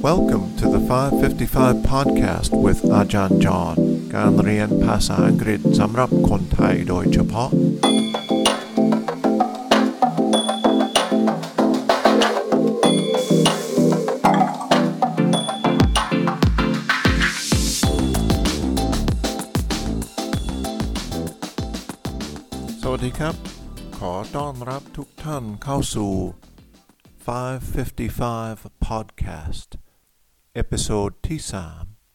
Welcome to the 555 podcast with อาจารย์จอห์นการเรียนภาษาอังกฤษสำหรับคนไทยโดยเฉพาะ สวัสดีครับ ขอต้อนรับทุกท่านเข้าสู่ 555 podcast เอพิโซดที่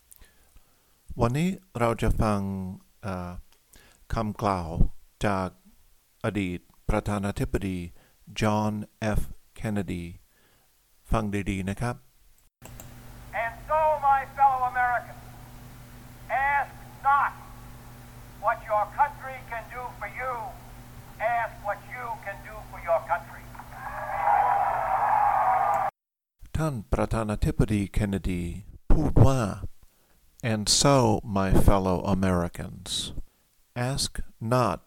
3 วันนี้เราจะฟังคำกล่าวจากอดีตประธานาธิบดีจอห์นเอฟเคนเนดี ฟังดี ๆ นะครับ ท่านประธานาธิบดีเคนเนดีพูดว่า and so my fellow Americans ask not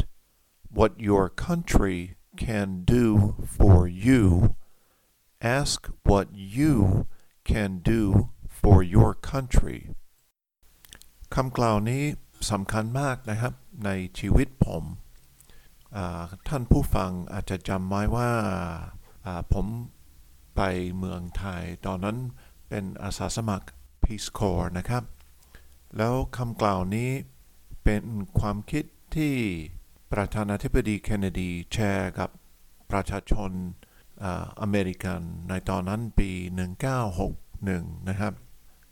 what your country can do for you ask what you can do for your country คำกล่าวนี้สำคัญมากนะครับในชีวิตผมอ่าท่านผู้ฟังอาจจะจำไว้ว่าอ่าผม ไปเมืองไทย ตอนนั้นเป็นอาสาสมัคร Peace Corps นะครับ แล้วคำกล่าวนี้เป็นความคิดที่ประธานาธิบดีเคนเนดีแชร์กับประชาชนอเมริกันในตอนนั้นปี 1961 นะครับ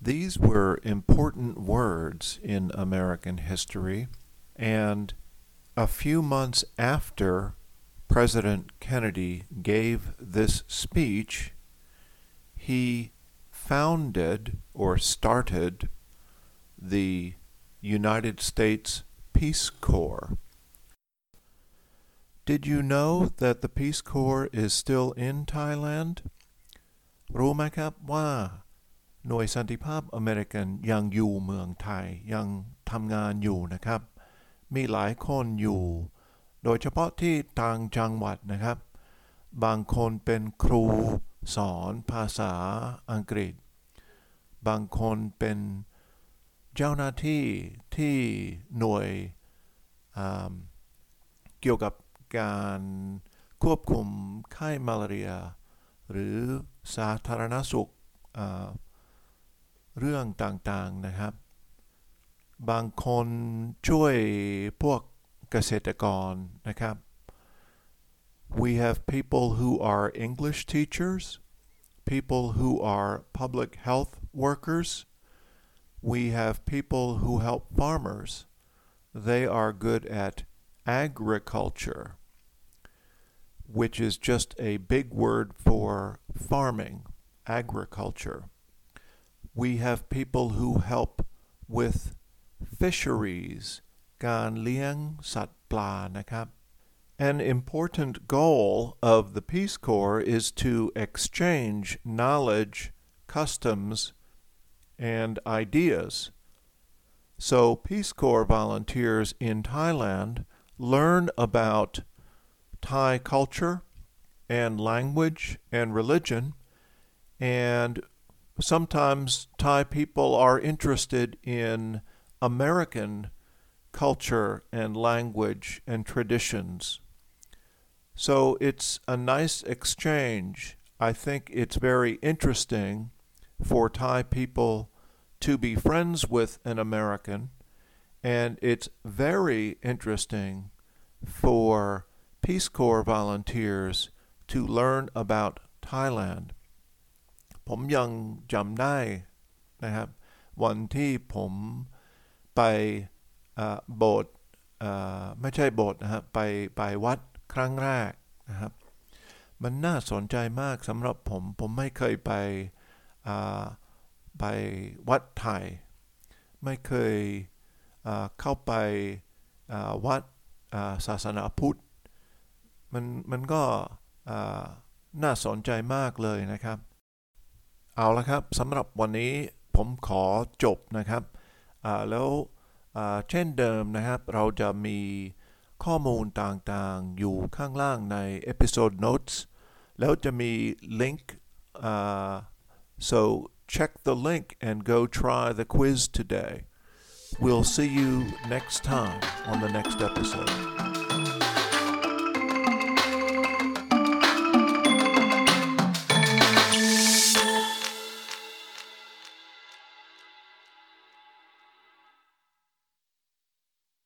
These were important words in American history, and a few months after President Kennedy gave this speech, he founded or started the United States Peace Corps. Did you know that the Peace Corps is still in Thailand? รู้ไหมครับว่าหน่วยสันติภาพอเมริกันยังอยู่เมืองไทยยังทำงานอยู่นะครับ มีหลายคนอยู่ โดยเฉพาะที่ต่างจังหวัดนะครับ บางคนเป็นครูสอนภาษาอังกฤษ บางคนเป็นเจ้าหน้าที่ที่หน่วยเกี่ยวกับการควบคุมไข้มาลาเรีย หรือสาธารณสุขเรื่องต่างๆนะครับ บางคนช่วยพวก เกษตรกรนะครับ We have people who are English teachers, people who are public health workers. We have people who help farmers. They are good at agriculture, which is just a big word for farming, agriculture. We have people who help with fisheries การเลี้ยงสัตว์ปลานะครับ An important goal of the Peace Corps is to exchange knowledge, customs, and ideas. So, Peace Corps volunteers in Thailand learn about Thai culture and language and religion, and sometimes Thai people are interested in American culture and language and traditions. So it's a nice exchange. I think it's very interesting for Thai people to be friends with an American, and it's very interesting for Peace Corps volunteers to learn about Thailand. ผมยังจำได้นะครับ วันที่ผมไปเอ่อ โบสถ์ไม่ใช่โบสถ์นะครับไปไปวัดครั้งแรกนะครับ มันน่าสนใจมากสำหรับผม ผมไม่เคยไปไปวัดไทย ไม่เคยเข้าไปวัดาศาสนาพุทธ มันมันก็น่าสนใจมากเลยนะครับ เอาละครับสำหรับวันนี้ผมขอจบนะครับแล้ว เช่นเดิมนะครับ เราจะมีข้อมูลต่างๆ อยู่ข้างล่างใน episode notes แล้วจะมีลิงก์อ่า so check the link and go try the quiz today. We'll see you next time on the next episode.